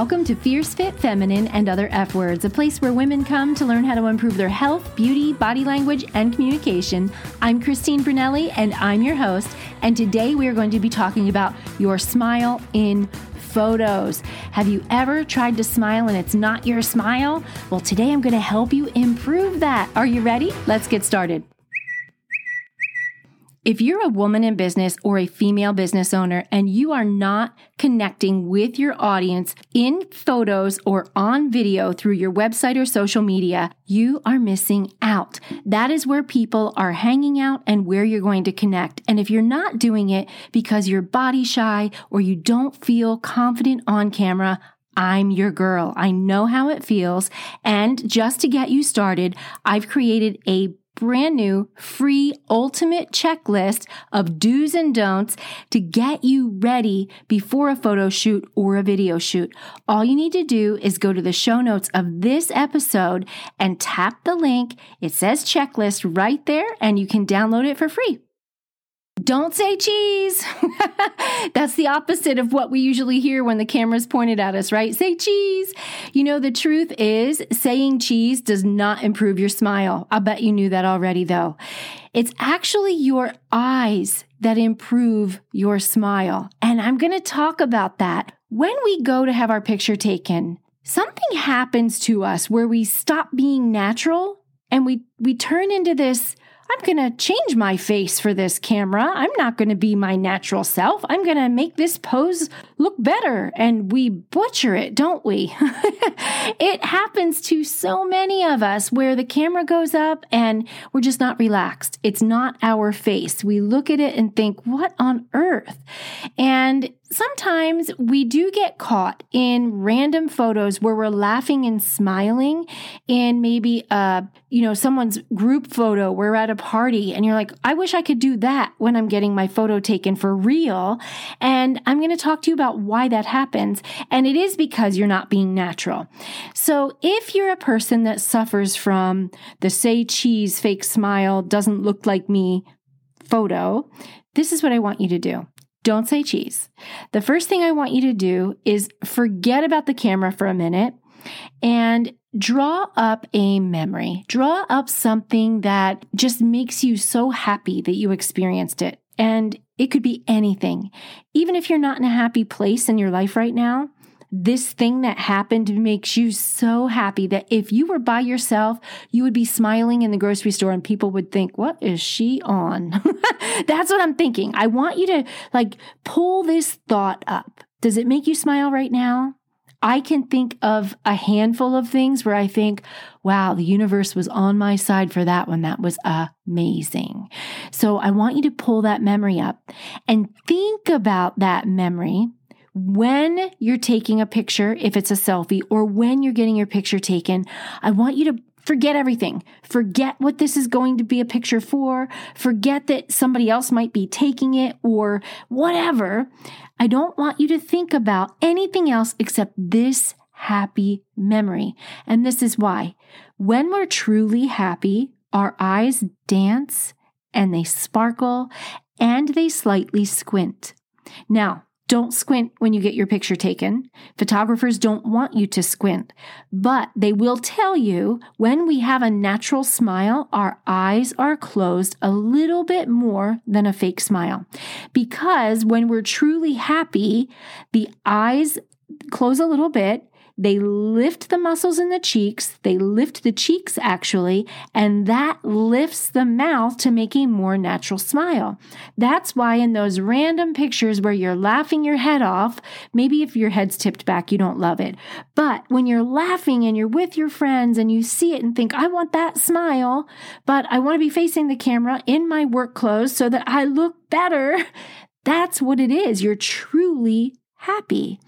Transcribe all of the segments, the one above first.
Welcome to Fierce Fit Feminine and Other F Words, a place where women come to learn how to improve their health, beauty, body language, and communication. I'm Christine Brunelli, and I'm your host. And today we are going to be talking about your smile in photos. Have you ever tried to smile and it's not your smile? Well, today I'm going to help you improve that. Are you ready? Let's get started. If you're a woman in business or a female business owner and you are not connecting with your audience in photos or on video through your website or social media, you are missing out. That is where people are hanging out and where you're going to connect. And if you're not doing it because you're body shy or you don't feel confident on camera, I'm your girl. I know how it feels. And just to get you started, I've created a brand new free ultimate checklist of do's and don'ts to get you ready before a photo shoot or a video shoot. All you need to do is go to the show notes of this episode and tap the link. It says checklist right there, and you can download it for free. Don't say cheese. That's the opposite of what we usually hear when the camera's pointed at us, right? Say cheese. You know, the truth is saying cheese does not improve your smile. I bet you knew that already, though. It's actually your eyes that improve your smile. And I'm going to talk about that. When we go to have our picture taken, something happens to us where we stop being natural and we, we turn into this I'm going to change my face for this camera. I'm not going to be my natural self. I'm going to make this pose look better. And we butcher it, don't we? it happens to so many of us where the camera goes up and we're just not relaxed. It's not our face. We look at it and think, what on earth? And sometimes we do get caught in random photos where we're laughing and smiling in maybe uh you know someone's group photo we're at a party and you're like i wish i could do that when i'm getting my photo taken for real. And i'm going to talk to you about why that happens. And it is because you're not being natural. So if you're a person that suffers from the say cheese fake smile doesn't look like me photo this is what I want you to do. Don't say cheese. The first thing I want you to do is forget about the camera for a minute and draw up a memory. Draw up something that just makes you so happy that you experienced it. And it could be anything. Even if you're not in a happy place in your life right now, this thing that happened makes you so happy that if you were by yourself, you would be smiling in the grocery store and people would think, what is she on? That's what I'm thinking. I want you to like pull this thought up. Does it make you smile right now? I can think of a handful of things where I think, wow, the universe was on my side for that one. That was amazing. So I want you to pull that memory up and think about that memory when you're taking a picture, if it's a selfie, or when you're getting your picture taken, I want you to forget everything. Forget what this is going to be a picture for. Forget that somebody else might be taking it or whatever. I don't want you to think about anything else except this happy memory. And this is why. When we're truly happy, our eyes dance and they sparkle and they slightly squint. Now, don't squint when you get your picture taken. Photographers don't want you to squint, but they will tell you when we have a natural smile, our eyes are closed a little bit more than a fake smile. Because when we're truly happy, the eyes close a little bit they lift the muscles in the cheeks, they lift the cheeks actually, and that lifts the mouth to make a more natural smile. That's why in those random pictures where you're laughing your head off, maybe if your head's tipped back, you don't love it. But when you're laughing and you're with your friends and you see it and think, I want that smile, but I want to be facing the camera in my work clothes so that I look better. That's what it is. You're truly happy.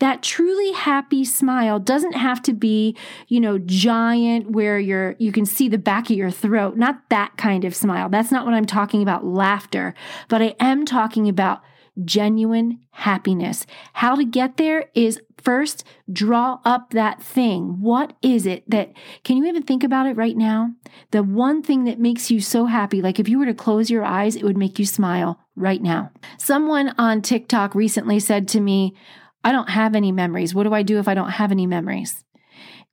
That truly happy smile doesn't have to be, you know, giant where you're you can see the back of your throat. Not that kind of smile. That's not what I'm talking about laughter, but I am talking about genuine happiness. How to get there is first draw up that thing. What is it that, can you even think about it right now? The one thing that makes you so happy, like if you were to close your eyes, it would make you smile right now. Someone on TikTok recently said to me, I don't have any memories. What do I do if I don't have any memories?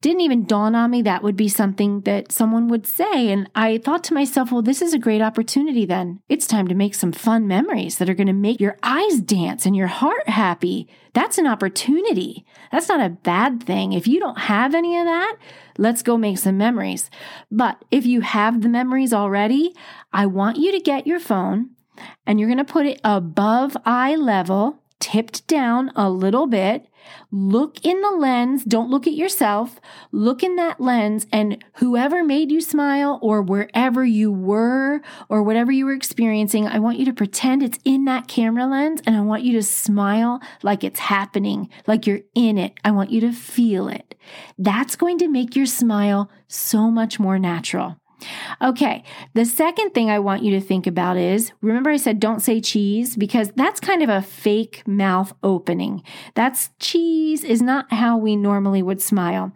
Didn't even dawn on me that would be something that someone would say. And I thought to myself, well, this is a great opportunity then. It's time to make some fun memories that are going to make your eyes dance and your heart happy. That's an opportunity. That's not a bad thing. If you don't have any of that, let's go make some memories. But if you have the memories already, I want you to get your phone and you're going to put it above eye level, tipped down a little bit. Look in the lens. Don't look at yourself. Look in that lens, and whoever made you smile, or wherever you were, or whatever you were experiencing, I want you to pretend it's in that camera lens, and I want you to smile like it's happening, like you're in it. I want you to feel it. That's going to make your smile so much more natural. Okay, the second thing I want you to think about is remember I said don't say cheese because that's kind of a fake mouth opening. That's cheese is not how we normally would smile.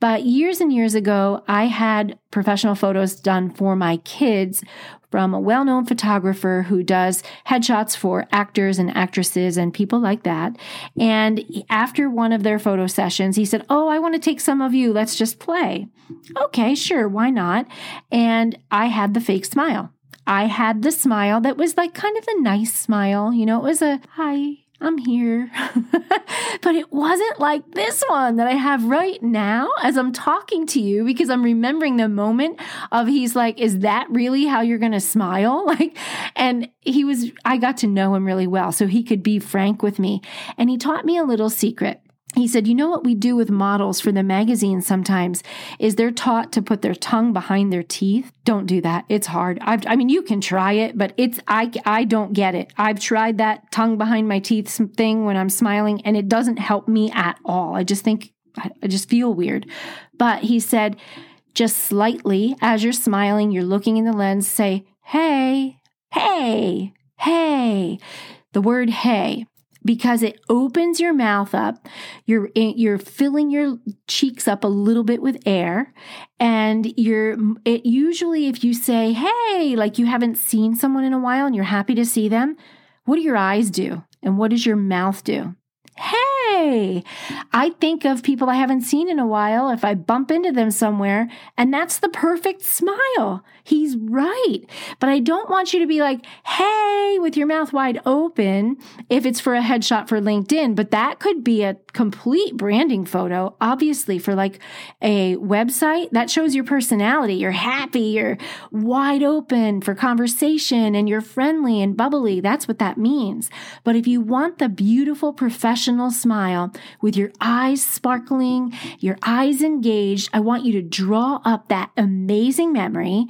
But years and years ago, I had professional photos done for my kids from a well known photographer who does headshots for actors and actresses and people like that. And after one of their photo sessions, he said, Oh, I want to take some of you. Let's just play. Okay, sure. Why not? And I had the fake smile. I had the smile that was like kind of a nice smile. You know, it was a hi, I'm here. but it wasn't like this one that I have right now as I'm talking to you because I'm remembering the moment of he's like, Is that really how you're going to smile? Like, and he was, I got to know him really well. So he could be frank with me. And he taught me a little secret he said, You know what we do with models for the magazine sometimes is they're taught to put their tongue behind their teeth. Don't do that. It's hard. I've, i mean, you can try it, but it's, I, I don't get it. I've tried that tongue behind my teeth thing when I'm smiling and it doesn't help me at all. I just think, I, I just feel weird. But he said, just slightly as you're smiling, you're looking in the lens, say, Hey, hey, hey. The word hey because it opens your mouth up. You're eh, you're filling your cheeks up a little bit with air and you're it usually if you say, "Hey," like you haven't seen someone in a while and you're happy to see them, what do your eyes do? And what does your mouth do? Hey, I think of people I haven't seen in a while if I bump into them somewhere, and that's the perfect smile. He's right. But I don't want you to be like, hey, with your mouth wide open if it's for a headshot for LinkedIn, but that could be a complete branding photo, obviously, for like a website that shows your personality. You're happy, you're wide open for conversation, and you're friendly and bubbly. That's what that means. But if you want the beautiful professional smile with your eyes sparkling, your eyes engaged, I want you to draw up that amazing memory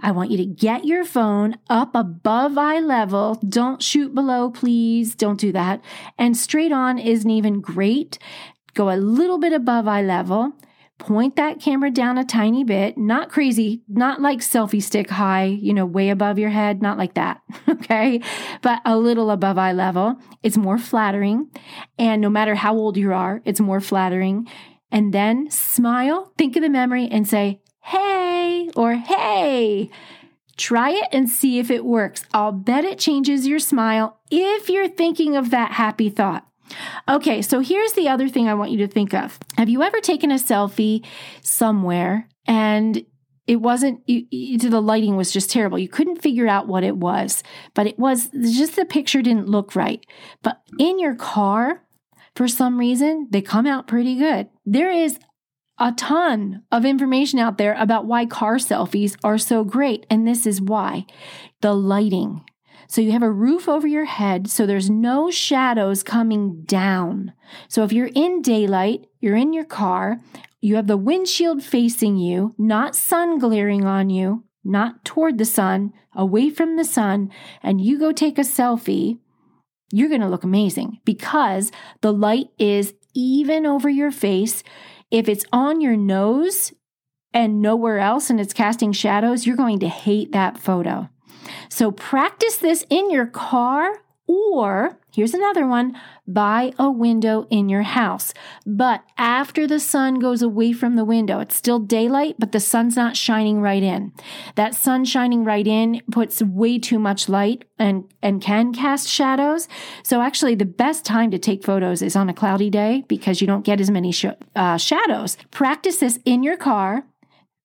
I want you to get your phone up above eye level. Don't shoot below, please. Don't do that. And straight on isn't even great. Go a little bit above eye level. Point that camera down a tiny bit, not crazy, not like selfie stick high, you know, way above your head, not like that, okay? But a little above eye level. It's more flattering. And no matter how old you are, it's more flattering. And then smile, think of the memory, and say, hey, or hey. Try it and see if it works. I'll bet it changes your smile if you're thinking of that happy thought. Okay, so here's the other thing I want you to think of. Have you ever taken a selfie somewhere and it wasn't you, the lighting was just terrible. You couldn't figure out what it was, but it was just the picture didn't look right. But in your car, for some reason, they come out pretty good. There is a ton of information out there about why car selfies are so great. And this is why the lighting. So you have a roof over your head, so there's no shadows coming down. So if you're in daylight, you're in your car, you have the windshield facing you, not sun glaring on you, not toward the sun, away from the sun, and you go take a selfie, you're going to look amazing because the light is even over your face. If it's on your nose and nowhere else and it's casting shadows, you're going to hate that photo. So practice this in your car Or here's another one by a window in your house. But after the sun goes away from the window, it's still daylight, but the sun's not shining right in. That sun shining right in puts way too much light and, and can cast shadows. So actually, the best time to take photos is on a cloudy day because you don't get as many sh- uh, shadows. Practice this in your car.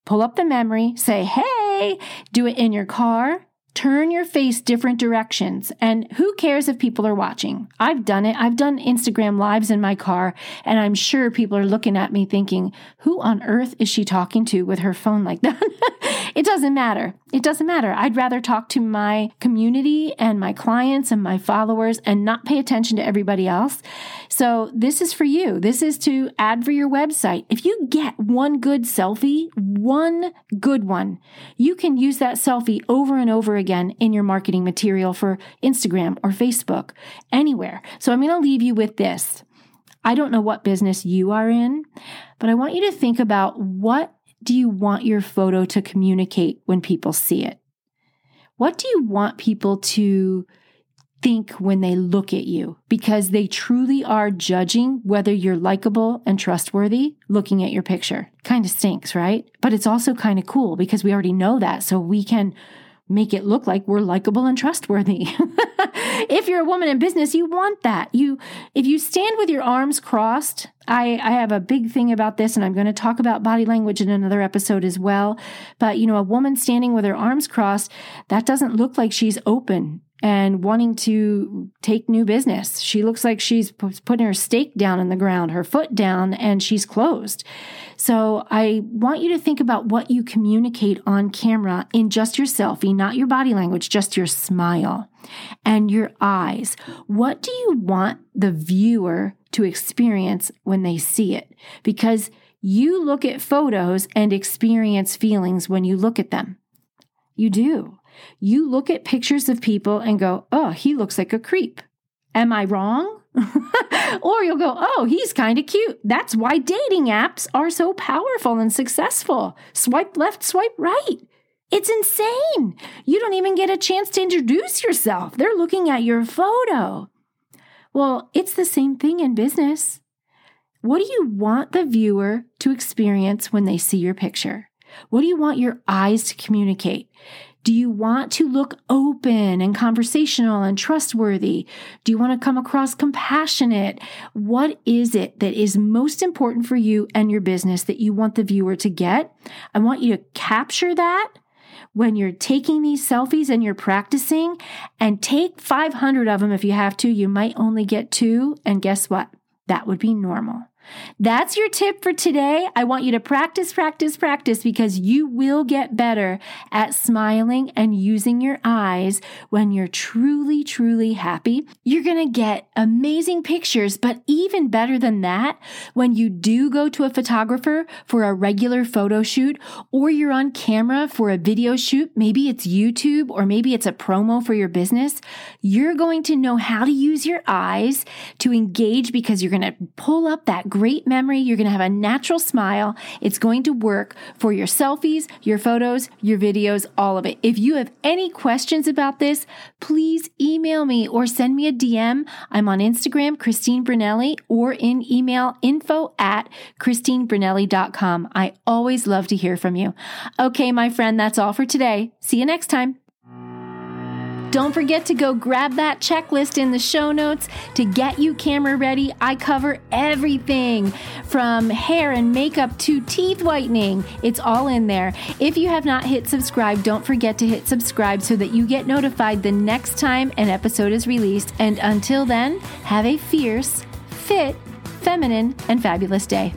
Pull up the memory, say, hey, do it in your car, Turn your face different directions. And who cares if people are watching? I've done it. I've done Instagram lives in my car, and I'm sure people are looking at me thinking, who on earth is she talking to with her phone like that? it doesn't matter. It doesn't matter. I'd rather talk to my community and my clients and my followers and not pay attention to everybody else. So this is for you. This is to add for your website. If you get one good selfie, one good one, you can use that selfie over and over again in your marketing material for Instagram or Facebook, anywhere. So I'm going to leave you with this. I don't know what business you are in, but I want you to think about what do you want your photo to communicate when people see it? What do you want people to think when they look at you? Because they truly are judging whether you're likable and trustworthy looking at your picture. Kind of stinks, right? But it's also kind of cool because we already know that. So we can make it look like we're likable and trustworthy. if you're a woman in business, you want that. You if you stand with your arms crossed, I, I have a big thing about this and I'm going to talk about body language in another episode as well. But you know, a woman standing with her arms crossed, that doesn't look like she's open and wanting to take new business. She looks like she's putting her stake down in the ground, her foot down, and she's closed. So I want you to think about what you communicate on camera in just your selfie, not your body language, just your smile and your eyes. What do you want the viewer to experience when they see it? Because you look at photos and experience feelings when you look at them. You do. You look at pictures of people and go, oh, he looks like a creep. Am I wrong? or you'll go, oh, he's kind of cute. That's why dating apps are so powerful and successful. Swipe left, swipe right. It's insane. You don't even get a chance to introduce yourself. They're looking at your photo. Well, it's the same thing in business. What do you want the viewer to experience when they see your picture? What do you want your eyes to communicate? Do you want to look open and conversational and trustworthy? Do you want to come across compassionate? What is it that is most important for you and your business that you want the viewer to get? I want you to capture that when you're taking these selfies and you're practicing and take 500 of them if you have to. You might only get two. And guess what? That would be normal. That's your tip for today. I want you to practice, practice, practice because you will get better at smiling and using your eyes when you're truly, truly happy. You're going to get amazing pictures, but even better than that, when you do go to a photographer for a regular photo shoot or you're on camera for a video shoot, maybe it's YouTube or maybe it's a promo for your business, you're going to know how to use your eyes to engage because you're going to pull up that great memory. You're going to have a natural smile. It's going to work for your selfies, your photos, your videos, all of it. If you have any questions about this, please email me or send me a DM. I'm on Instagram, Christine Brunelli, or in email info at christinebrunelli.com. I always love to hear from you. Okay, my friend, that's all for today. See you next time. Don't forget to go grab that checklist in the show notes to get you camera ready. I cover everything from hair and makeup to teeth whitening. It's all in there. If you have not hit subscribe, don't forget to hit subscribe so that you get notified the next time an episode is released. And until then, have a fierce, fit, feminine, and fabulous day.